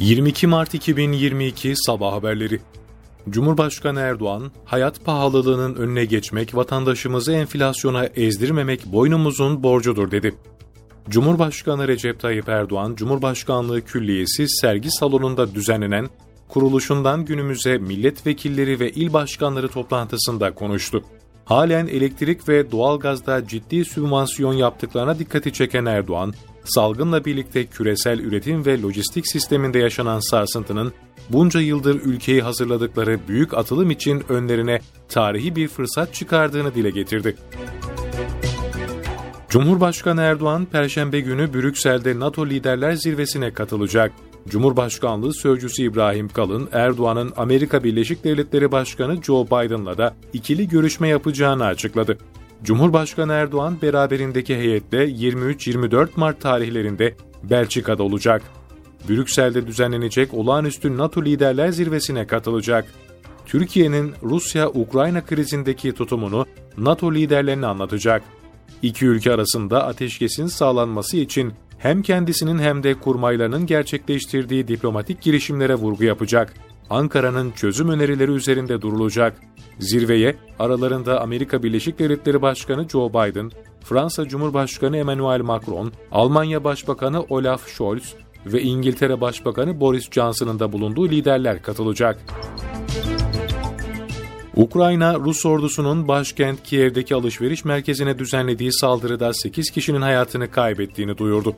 22 Mart 2022 Sabah Haberleri Cumhurbaşkanı Erdoğan, hayat pahalılığının önüne geçmek, vatandaşımızı enflasyona ezdirmemek boynumuzun borcudur dedi. Cumhurbaşkanı Recep Tayyip Erdoğan, Cumhurbaşkanlığı Külliyesi sergi salonunda düzenlenen kuruluşundan günümüze milletvekilleri ve il başkanları toplantısında konuştu. Halen elektrik ve doğalgazda ciddi sübvansiyon yaptıklarına dikkati çeken Erdoğan, salgınla birlikte küresel üretim ve lojistik sisteminde yaşanan sarsıntının bunca yıldır ülkeyi hazırladıkları büyük atılım için önlerine tarihi bir fırsat çıkardığını dile getirdi. Cumhurbaşkanı Erdoğan, Perşembe günü Brüksel'de NATO Liderler Zirvesi'ne katılacak. Cumhurbaşkanlığı Sözcüsü İbrahim Kalın, Erdoğan'ın Amerika Birleşik Devletleri Başkanı Joe Biden'la da ikili görüşme yapacağını açıkladı. Cumhurbaşkanı Erdoğan beraberindeki heyetle 23-24 Mart tarihlerinde Belçika'da olacak. Brüksel'de düzenlenecek olağanüstü NATO Liderler Zirvesi'ne katılacak. Türkiye'nin Rusya-Ukrayna krizindeki tutumunu NATO liderlerine anlatacak. İki ülke arasında ateşkesin sağlanması için hem kendisinin hem de kurmaylarının gerçekleştirdiği diplomatik girişimlere vurgu yapacak. Ankara'nın çözüm önerileri üzerinde durulacak. Zirveye aralarında Amerika Birleşik Devletleri Başkanı Joe Biden, Fransa Cumhurbaşkanı Emmanuel Macron, Almanya Başbakanı Olaf Scholz ve İngiltere Başbakanı Boris Johnson'ın da bulunduğu liderler katılacak. Ukrayna, Rus ordusunun başkent Kiev'deki alışveriş merkezine düzenlediği saldırıda 8 kişinin hayatını kaybettiğini duyurdu.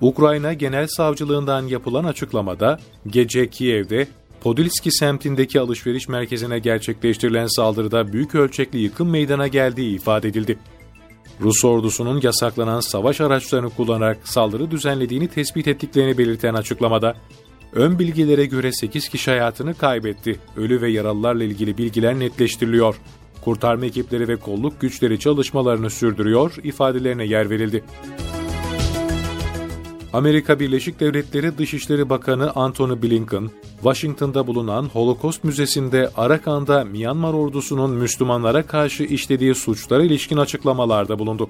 Ukrayna Genel Savcılığından yapılan açıklamada gece Kiev'de Podilski semtindeki alışveriş merkezine gerçekleştirilen saldırıda büyük ölçekli yıkım meydana geldiği ifade edildi. Rus ordusunun yasaklanan savaş araçlarını kullanarak saldırı düzenlediğini tespit ettiklerini belirten açıklamada, ön bilgilere göre 8 kişi hayatını kaybetti, ölü ve yaralılarla ilgili bilgiler netleştiriliyor. Kurtarma ekipleri ve kolluk güçleri çalışmalarını sürdürüyor, ifadelerine yer verildi. Amerika Birleşik Devletleri Dışişleri Bakanı Antony Blinken, Washington'da bulunan Holocaust Müzesi'nde Arakan'da Myanmar ordusunun Müslümanlara karşı işlediği suçlara ilişkin açıklamalarda bulundu.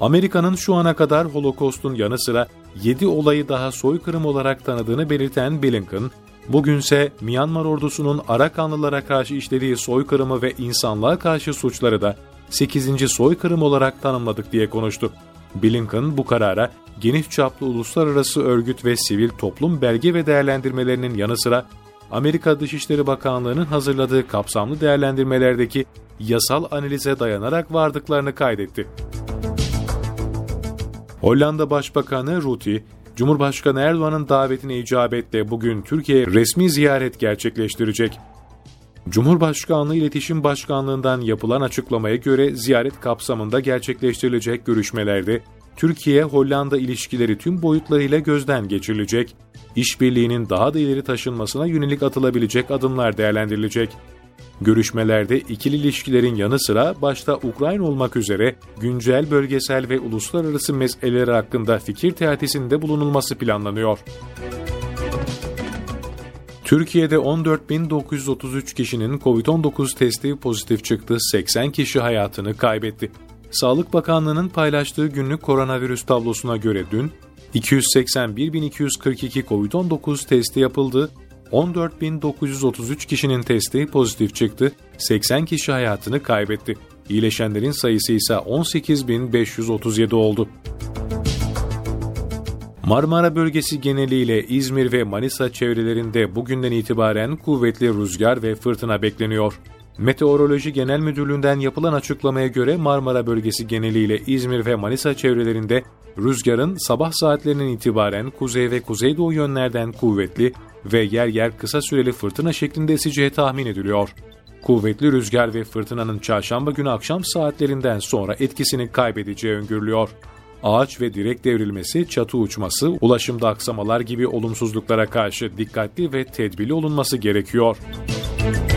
Amerika'nın şu ana kadar Holocaust'un yanı sıra 7 olayı daha soykırım olarak tanıdığını belirten Blinken, bugünse Myanmar ordusunun Arakanlılara karşı işlediği soykırımı ve insanlığa karşı suçları da 8. soykırım olarak tanımladık diye konuştu. Blinken bu karara geniş çaplı uluslararası örgüt ve sivil toplum belge ve değerlendirmelerinin yanı sıra Amerika Dışişleri Bakanlığı'nın hazırladığı kapsamlı değerlendirmelerdeki yasal analize dayanarak vardıklarını kaydetti. Hollanda Başbakanı Rutte, Cumhurbaşkanı Erdoğan'ın davetine icabetle bugün Türkiye resmi ziyaret gerçekleştirecek. Cumhurbaşkanlığı İletişim Başkanlığı'ndan yapılan açıklamaya göre ziyaret kapsamında gerçekleştirilecek görüşmelerde Türkiye-Hollanda ilişkileri tüm boyutlarıyla gözden geçirilecek, işbirliğinin daha da ileri taşınmasına yönelik atılabilecek adımlar değerlendirilecek. Görüşmelerde ikili ilişkilerin yanı sıra başta Ukrayna olmak üzere güncel bölgesel ve uluslararası meseleler hakkında fikir teatisinde bulunulması planlanıyor. Türkiye'de 14.933 kişinin COVID-19 testi pozitif çıktı, 80 kişi hayatını kaybetti. Sağlık Bakanlığı'nın paylaştığı günlük koronavirüs tablosuna göre dün 281.242 COVID-19 testi yapıldı, 14.933 kişinin testi pozitif çıktı, 80 kişi hayatını kaybetti. İyileşenlerin sayısı ise 18.537 oldu. Marmara bölgesi geneliyle İzmir ve Manisa çevrelerinde bugünden itibaren kuvvetli rüzgar ve fırtına bekleniyor. Meteoroloji Genel Müdürlüğü'nden yapılan açıklamaya göre Marmara bölgesi geneliyle İzmir ve Manisa çevrelerinde rüzgarın sabah saatlerinin itibaren kuzey ve kuzeydoğu yönlerden kuvvetli ve yer yer kısa süreli fırtına şeklinde eseceği tahmin ediliyor. Kuvvetli rüzgar ve fırtınanın çarşamba günü akşam saatlerinden sonra etkisini kaybedeceği öngörülüyor. Ağaç ve direk devrilmesi, çatı uçması, ulaşımda aksamalar gibi olumsuzluklara karşı dikkatli ve tedbirli olunması gerekiyor. Müzik